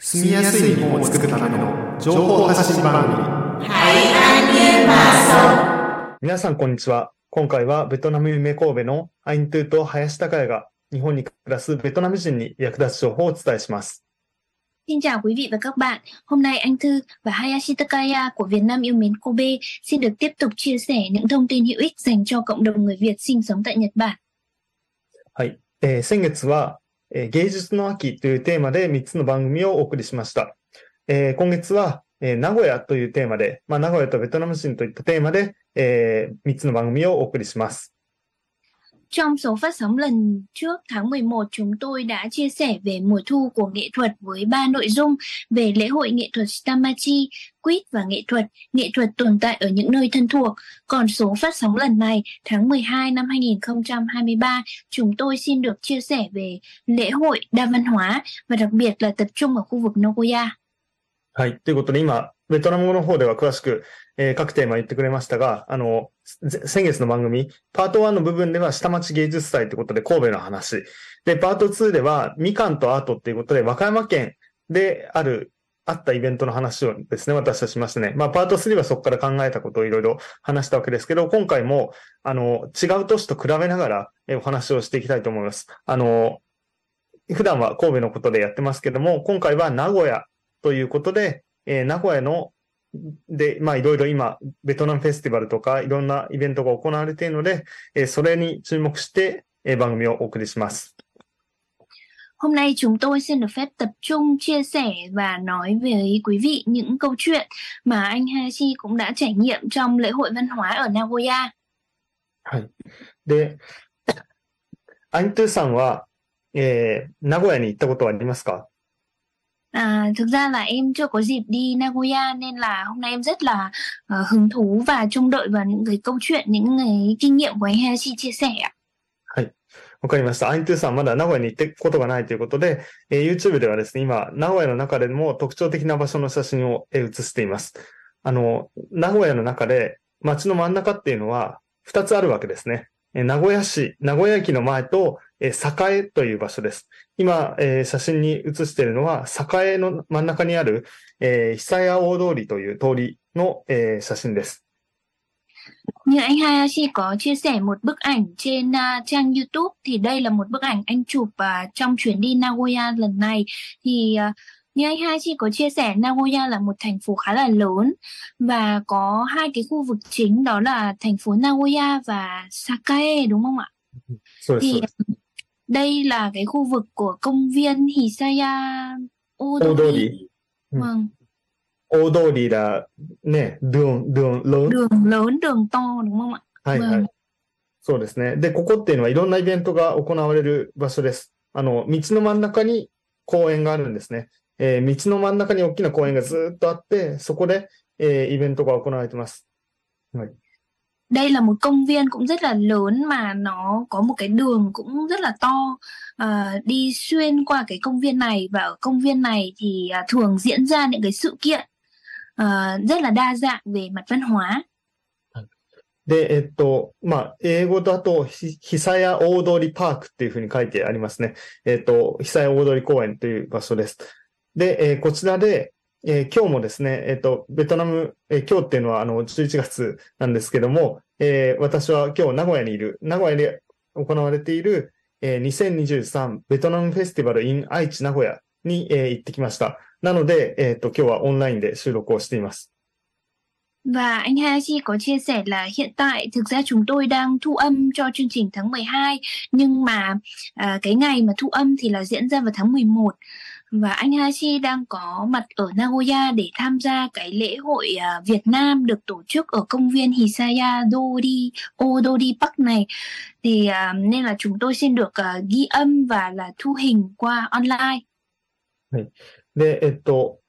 住みやすい日本を作るための情報発信番組。皆さん、こんにちは。今回はベトナム夢神戸のアイントゥーと林高也が日本に暮らすベトナム人に役立つ情報をお伝えします。Xin chào quý vị và các bạn. Hôm nay anh Thư và Hayashi Takaya của Việt Nam yêu mến Kobe xin được tiếp tục chia sẻ những thông tin hữu ích dành cho cộng đồng người Việt sinh sống tại Nhật Bản. はい。えー先月は、え芸術の秋というテーマで3つの番組をお送りしました。えー今月は、えー名古屋というテーマで、まあ、名古屋とベトナム人といったテーマで、え3つの番組をお送りします。Trong số phát sóng lần trước tháng 11, chúng tôi đã chia sẻ về mùa thu của nghệ thuật với ba nội dung về lễ hội nghệ thuật Stamachi, quýt và nghệ thuật, nghệ thuật tồn tại ở những nơi thân thuộc. Còn số phát sóng lần này, tháng 12 năm 2023, chúng tôi xin được chia sẻ về lễ hội đa văn hóa và đặc biệt là tập trung ở khu vực Nagoya. はい。ということで、今、 ベトナム語の方では詳しく、えー各テーマ言ってくれましたが、あの、先月の番組、パート1の部分では下町芸術祭ということで神戸の話。で、パート2ではみかんとアートっていうことで和歌山県である、あったイベントの話をですね、私たちしましたね。まあ、パート3はそこから考えたことをいろいろ話したわけですけど、今回も、あの、違う都市と比べながら、えお話をしていきたいと思います。あの、普段は神戸のことでやってますけども、今回は名古屋ということで、えー名古屋の、で、まあいろいろ今、ベトナムフェスティバルとかいろんなイベントが行われているので、えーそれに注目して、えー番組をお送りします。Hôm nay chúng tôi xin được phép tập trung chia sẻ và nói với quý vị những câu chuyện mà anh Hayashi cũng đã trải nghiệm trong lễ hội văn hóa ở Nagoya. はい。で、アイントゥーさんは、えー名古屋に行ったことはありますか À, thực ra là em chưa có dịp đi Nagoya nên là hôm nay em rất là ờ, hứng thú và trông đợi vào những cái câu chuyện, những cái kinh nghiệm của anh Hayashi chia sẻ. ạ. わかりました。アイントゥーさんまだ名古屋に行ってことがないということで、えー YouTube ではですね、今、名古屋の中でも特徴的な場所の写真をえー写しています。あの、名古屋の中で街の真ん中っていうのは2つあるわけですね。えー名古屋市、名古屋駅の前と、 えー栄という場所です。今、えー写真に写しているのは、栄の真ん中にある、えー久屋大通りという通りの、えー写真です。Như anh Hayashi có chia sẻ một bức ảnh trên à, trang YouTube thì đây là một bức ảnh anh chụp à, trong chuyến đi Nagoya lần này thì à, như anh Hayashi có chia sẻ Nagoya là một thành phố khá là lớn và có hai cái khu vực chính đó là thành phố Nagoya và Sakae đúng không ạ? Thì です đây là cái khu vực của công viên Hisaya 大 Odori. Vâng, 大通りだ、ね、đường、đường lớn。đường lớn, đường to đúng không ạ? はいはいうん。そうですね。で、ここっていうのはいろんなイベントが行われる場所です。あの、道の真ん中に公園があるんですね。えー道の真ん中に大きな公園がずーっとあって、そこで、えーイベントが行われてます。Đây là một công viên cũng rất là lớn mà nó có một cái đường cũng rất là to Ờ, đi xuyên qua cái công viên này và ở công viên này thì à, thường diễn ra những cái sự kiện ờ, rất là đa dạng về mặt văn hóa. で、えっと、まあ、英語だと、ひ久屋大通パークっていうふうに書いてありますね。えっと、久屋大通公園という場所です。で、えーこちらで、 えー今日もですね、えっーと、ベトナム、えー今日っていうのはあの、11月なんですけども、えー私は今日名古屋にいる、名古屋で行われている、えー2023ベトナムフェスティバル in 愛知名古屋に、えー行ってきました。なので、えっーと、今日はオンラインで収録をしています。Và anh Hai Si có chia sẻ là hiện tại thực ra chúng tôi đang thu âm cho chương trình tháng 12 nhưng mà à, cái ngày mà thu âm thì là diễn ra vào tháng 11 và anh Hayashi đang có mặt ở Nagoya để tham gia cái lễ hội à, Việt Nam được tổ chức ở công viên Hisaya Dori Odori Park này thì à, nên là chúng tôi xin được à, ghi âm và là thu hình qua online. で、えっと、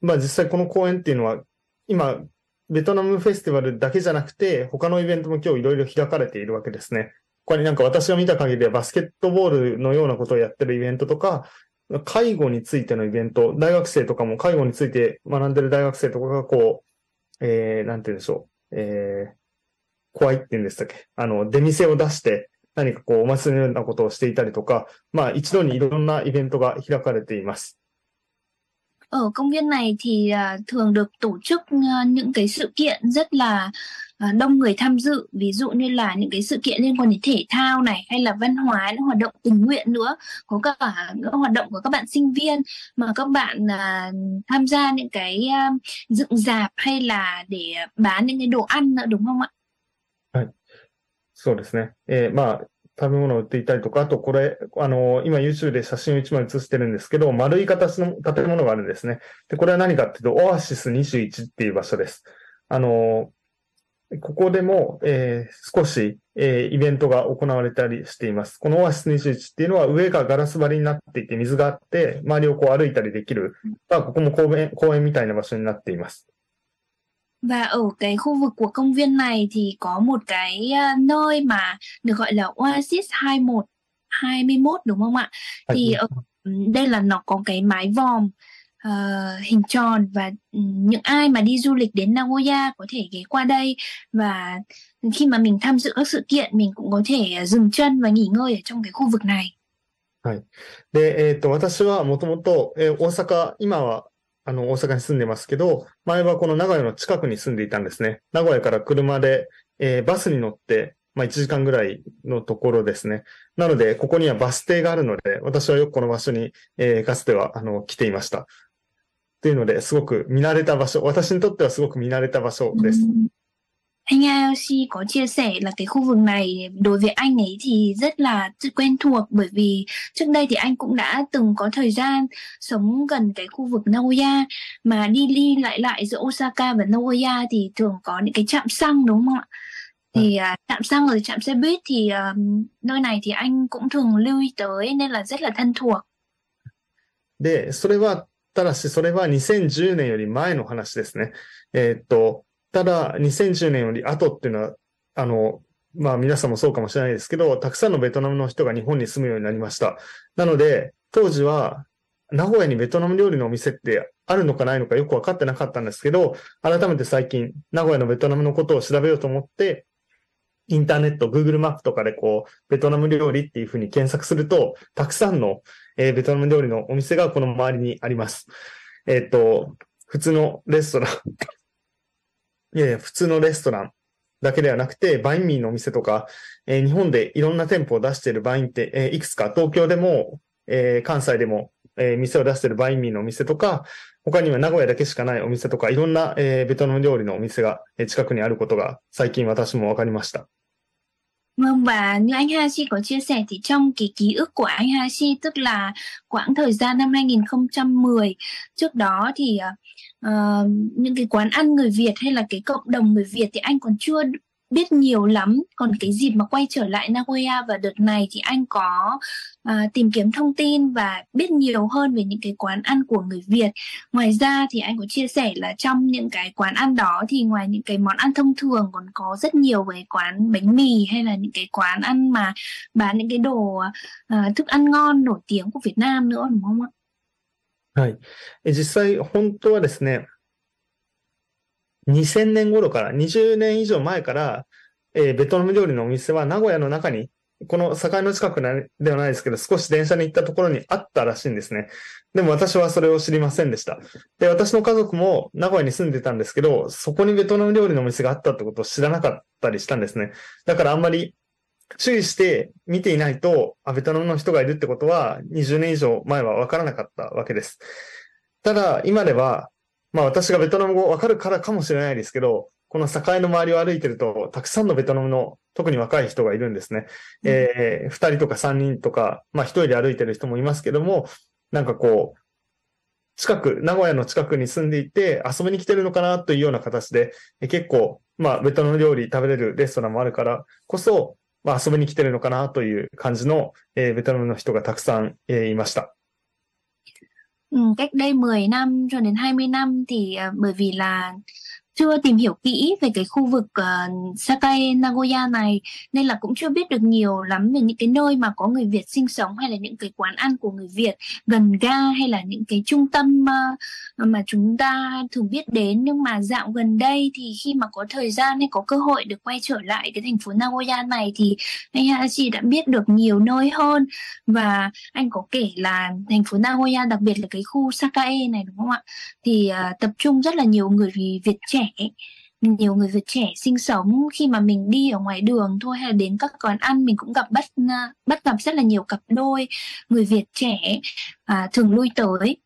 まあ実際この公演っていうのは、今、ベトナムフェスティバルだけじゃなくて、他のイベントも今日いろいろ開かれているわけですね。他になんか私が見た限りではバスケットボールのようなことをやってるイベントとか、 介護についてのイベント、大学生とかも介護について学んでる大学生とかがこう、えー、なんて言うんでしょう、えー、怖いって言うんでしたっけ？あの、出店を出して、何かこう、お祭りのようなことをしていたりとか、まあ一度にいろんなイベントが開かれています。ở công viên này thì uh, thường được tổ chức uh, những cái sự kiện rất là uh, đông người tham dự ví dụ như là những cái sự kiện liên quan đến thể thao này hay là văn hóa những hoạt động tình nguyện nữa có cả những hoạt động của các bạn sinh viên mà các bạn uh, tham gia những cái uh, dựng dạp hay là để bán những cái đồ ăn nữa đúng không ạ? そうですね。えー、まあ、 食べ物を売っていたりとか、あとこれ、あの、今 YouTube で写真を1枚写してるんですけど、丸い形の建物があるんですね。で、これは何かっていうと、オアシス21っていう場所です。あの、ここでも、えー、少し、えー、イベントが行われたりしています。このオアシス21っていうのは上がガラス張りになっていて水があって、周りをこう歩いたりできる、まあ、ここも公園、公園みたいな場所になっています。Và ở cái khu vực của công viên này thì có một cái nơi mà được gọi là Oasis 21 21 đúng không ạ? Thì ở đây là nó có cái mái vòm uh, hình tròn và những ai mà đi du lịch đến Nagoya có thể ghé qua đây và khi mà mình tham dự các sự kiện mình cũng có thể dừng chân và nghỉ ngơi ở trong cái khu vực này. はい。で、えっ、ー、と、私はもともと、えー、大阪、今は あの、大阪に住んでますけど、前はこの名古屋の近くに住んでいたんですね。名古屋から車で、えー、バスに乗って、まあ1時間ぐらいのところですね。なので、ここにはバス停があるので、私はよくこの場所に、えー、かつては、あの、来ていました。というので、すごく見慣れた場所、私にとってはすごく見慣れた場所です。Anh IOC có chia sẻ là cái khu vực này đối với anh ấy thì rất là quen thuộc bởi vì trước đây thì anh cũng đã từng có thời gian sống gần cái khu vực Nagoya mà đi đi lại lại giữa Osaka và Nagoya thì thường có những cái trạm xăng đúng không ạ? Thì uh, trạm xăng rồi trạm xe buýt thì uh, nơi này thì anh cũng thường lưu ý tới nên là rất là thân thuộc. で、それは、ただしそれは2010年より前の話ですね。えー、っと、 ただ、2010年より後っていうのは、あの、まあ皆さんもそうかもしれないですけど、たくさんのベトナムの人が日本に住むようになりました。なので、当時は、名古屋にベトナム料理のお店ってあるのかないのかよくわかってなかったんですけど、改めて最近、名古屋のベトナムのことを調べようと思って、インターネット、Google マップとかでこう、ベトナム料理っていうふうに検索すると、たくさんの、えー、ベトナム料理のお店がこの周りにあります。えっ、と、普通のレストランいやいや、普通のレストランだけではなくて、バインミーのお店とか、えー、日本でいろんな店舗を出しているバインって、えー、いくつか、東京でも、えー、関西でも、え店を出しているバインミーのお店とか、他には名古屋だけしかないお店とか、いろんな、えベトナム料理のお店が近くにあることが最近私も分かりました。Vâng và như anh Hashi có chia sẻ thì trong cái ký ức của anh Hashi tức là quãng thời gian năm 2010 trước đó thì uh, những cái quán ăn người Việt hay là cái cộng đồng người Việt thì anh còn chưa biết nhiều lắm còn cái dịp mà quay trở lại Nagoya và đợt này thì anh có uh, tìm kiếm thông tin và biết nhiều hơn về những cái quán ăn của người Việt ngoài ra thì anh có chia sẻ là trong những cái quán ăn đó thì ngoài những cái món ăn thông thường còn có rất nhiều cái quán bánh mì hay là những cái quán ăn mà bán những cái đồ uh, thức ăn ngon nổi tiếng của Việt Nam nữa đúng không ạ? はい。実際、本当はですね、 2000年頃から、20年以上前から、えー、ベトナム料理のお店は名古屋の中に、この境の近くではないですけど、少し電車に行ったところにあったらしいんですね。でも私はそれを知りませんでした。で、私の家族も名古屋に住んでたんですけど、そこにベトナム料理のお店があったってことを知らなかったりしたんですね。だからあんまり注意して見ていないと、あ、ベトナムの人がいるってことは20年以上前はわからなかったわけです。ただ、今ではまあ私がベトナム語わかるからかもしれないですけど、この境の周りを歩いてると、たくさんのベトナムの、特に若い人がいるんですね。うん、えー、二人とか三人とか、まあ一人で歩いてる人もいますけども、なんかこう、近く、名古屋の近くに住んでいて遊びに来てるのかなというような形で、え結構、まあベトナム料理食べれるレストランもあるからこそ、まあ遊びに来てるのかなという感じの、えー、ベトナムの人がたくさん、えー、いました。Ừ, cách đây 10 năm cho đến 20 năm thì ờ, bởi vì là chưa tìm hiểu kỹ về cái khu vực ờ, uh, Sakai Nagoya này nên là cũng chưa biết được nhiều lắm về những cái nơi mà có người Việt sinh sống hay là những cái quán ăn của người Việt gần ga hay là những cái trung tâm uh, mà chúng ta thường biết đến. Nhưng mà dạo gần đây thì khi mà có thời gian hay có cơ hội được quay trở lại cái thành phố Nagoya này thì anh Hashi đã biết được nhiều nơi hơn. Và anh có kể là thành phố Nagoya đặc biệt là cái khu Sakae này đúng không ạ? Thì uh, tập trung rất là nhiều người Việt trẻ nhiều người Việt trẻ sinh sống khi mà mình đi ở ngoài đường thôi hay là đến các quán ăn mình cũng gặp bắt bắt gặp rất là nhiều cặp đôi người Việt trẻ à, thường lui tới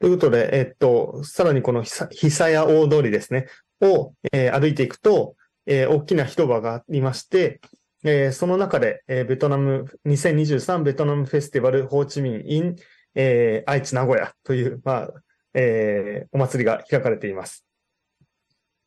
ということで、えっと、さらにこの久屋大通りですね、を、えー、歩いていくと、えー、大きな広場がありまして、えー、その中で、えー、ベトナム、2023ベトナムフェスティバルホーチミン in、えー、愛知名古屋という、まあ、 えー、お祭りが開かれています。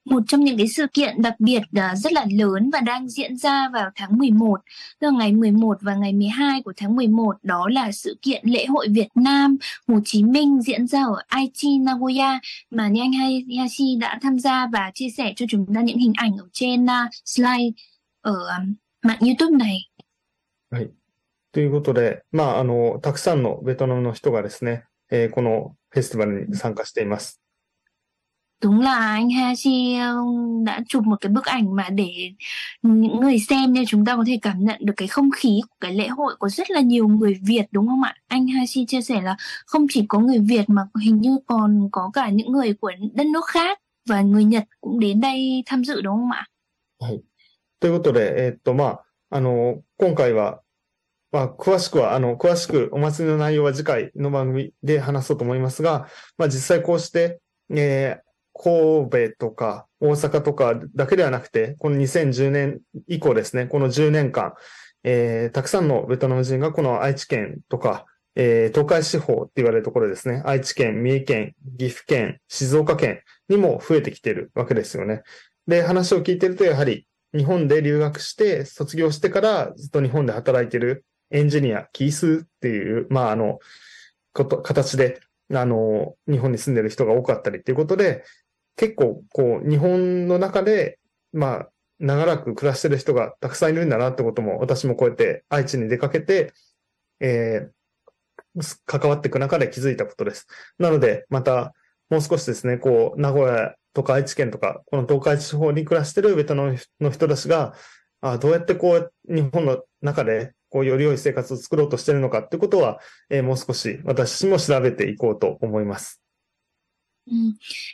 Một trong những cái sự kiện đặc biệt uh, rất là lớn và đang diễn ra vào tháng 11, tức là ngày 11 và ngày 12 của tháng 11, đó là sự kiện lễ hội Việt Nam Hồ Chí Minh diễn ra ở Aichi, Nagoya mà như anh Hayashi đã tham gia và chia sẻ cho chúng ta những hình ảnh ở trên uh, slide ở um, mạng YouTube này. はい。ということで、まあ、あの、たくさんのベトナムの人がですね、えー、この フェスティバルに参加しています。Đúng là anh Hashi đã chụp một cái bức ảnh mà để những người xem nên chúng ta có thể cảm nhận được cái không khí của cái lễ hội có rất là nhiều người Việt đúng không ạ? Anh Hashi chia sẻ là không chỉ có người Việt mà hình như còn có cả những người của đất nước khác và người Nhật cũng đến đây tham dự đúng không ạ? はい。ということで、えー、っと、まあ、あの、今回は まあ、詳しくは、あの、詳しくお祭りの内容は次回の番組で話そうと思いますが、まあ、実際こうして、えー、神戸とか大阪とかだけではなくて、この2010年以降ですね、この10年間、えー、たくさんのベトナム人がこの愛知県とか、えー、東海地方って言われるところですね、愛知県、三重県、岐阜県、静岡県にも増えてきてるわけですよね。で、話を聞いてると、やはり日本で留学して卒業してからずっと日本で働いてるエンジニア、キースっていう、まあ、あの、こと、形で、あの、日本に住んでる人が多かったりっていうことで、結構、こう、日本の中で、まあ、長らく暮らしてる人がたくさんいるんだなってことも、私もこうやって愛知に出かけて、えー、関わっていく中で気づいたことです。なので、また、もう少しですね、こう、名古屋とか愛知県とか、この東海地方に暮らしてるベトナムの人たちが、あどうやってこう、日本の中でこうより良い生活を作ろうとしているのかってことは、えー、もう少し私も調べていこうと思います。Ừ.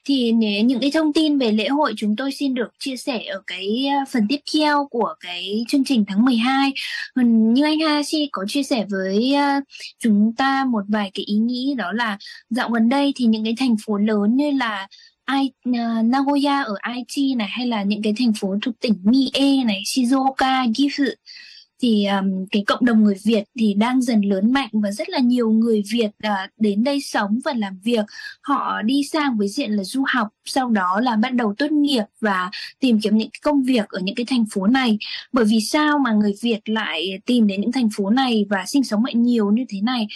Thì những cái thông tin về lễ hội chúng tôi xin được chia sẻ ở cái phần tiếp theo của cái chương trình tháng 12. Như anh Hashi có chia sẻ với chúng ta một vài cái ý nghĩ đó là dạo gần đây thì những cái thành phố lớn như là Ai, uh, Nagoya ở Aichi này hay là những cái thành phố thuộc tỉnh Mie này, Shizuoka, Gifu thì um, cái cộng đồng người Việt thì đang dần lớn mạnh và rất là nhiều người Việt uh, đến đây sống và làm việc. Họ đi sang với diện là du học sau đó là bắt đầu tốt nghiệp và tìm kiếm những công việc ở những cái thành phố này. Bởi vì sao mà người Việt lại tìm đến những thành phố này và sinh sống lại nhiều như thế này?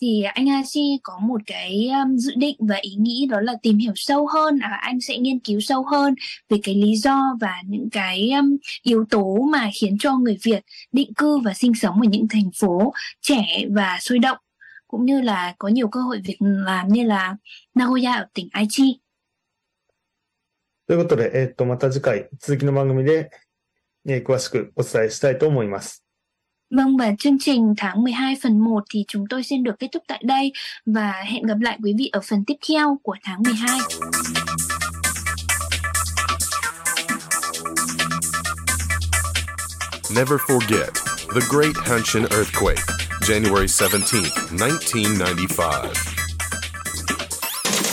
thì anh Hashi có một cái um, dự định và ý nghĩ đó là tìm hiểu sâu hơn à, anh sẽ nghiên cứu sâu hơn về cái lý do và những cái um, yếu tố mà khiến cho người Việt định cư và sinh sống ở những thành phố trẻ và sôi động cũng như là có nhiều cơ hội việc làm như là Nagoya ở tỉnh Aichi. ということで、えっ、と、また次回、続きの番組で、えー、詳しくお伝えしたいと思います。 Vâng và chương trình tháng 12 phần 1 thì chúng tôi xin được kết thúc tại đây và hẹn gặp lại quý vị ở phần tiếp theo của tháng 12. Never forget the Great Hanshin Earthquake, January 17, 1995.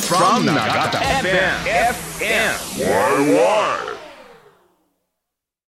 From Nagata FM, FM,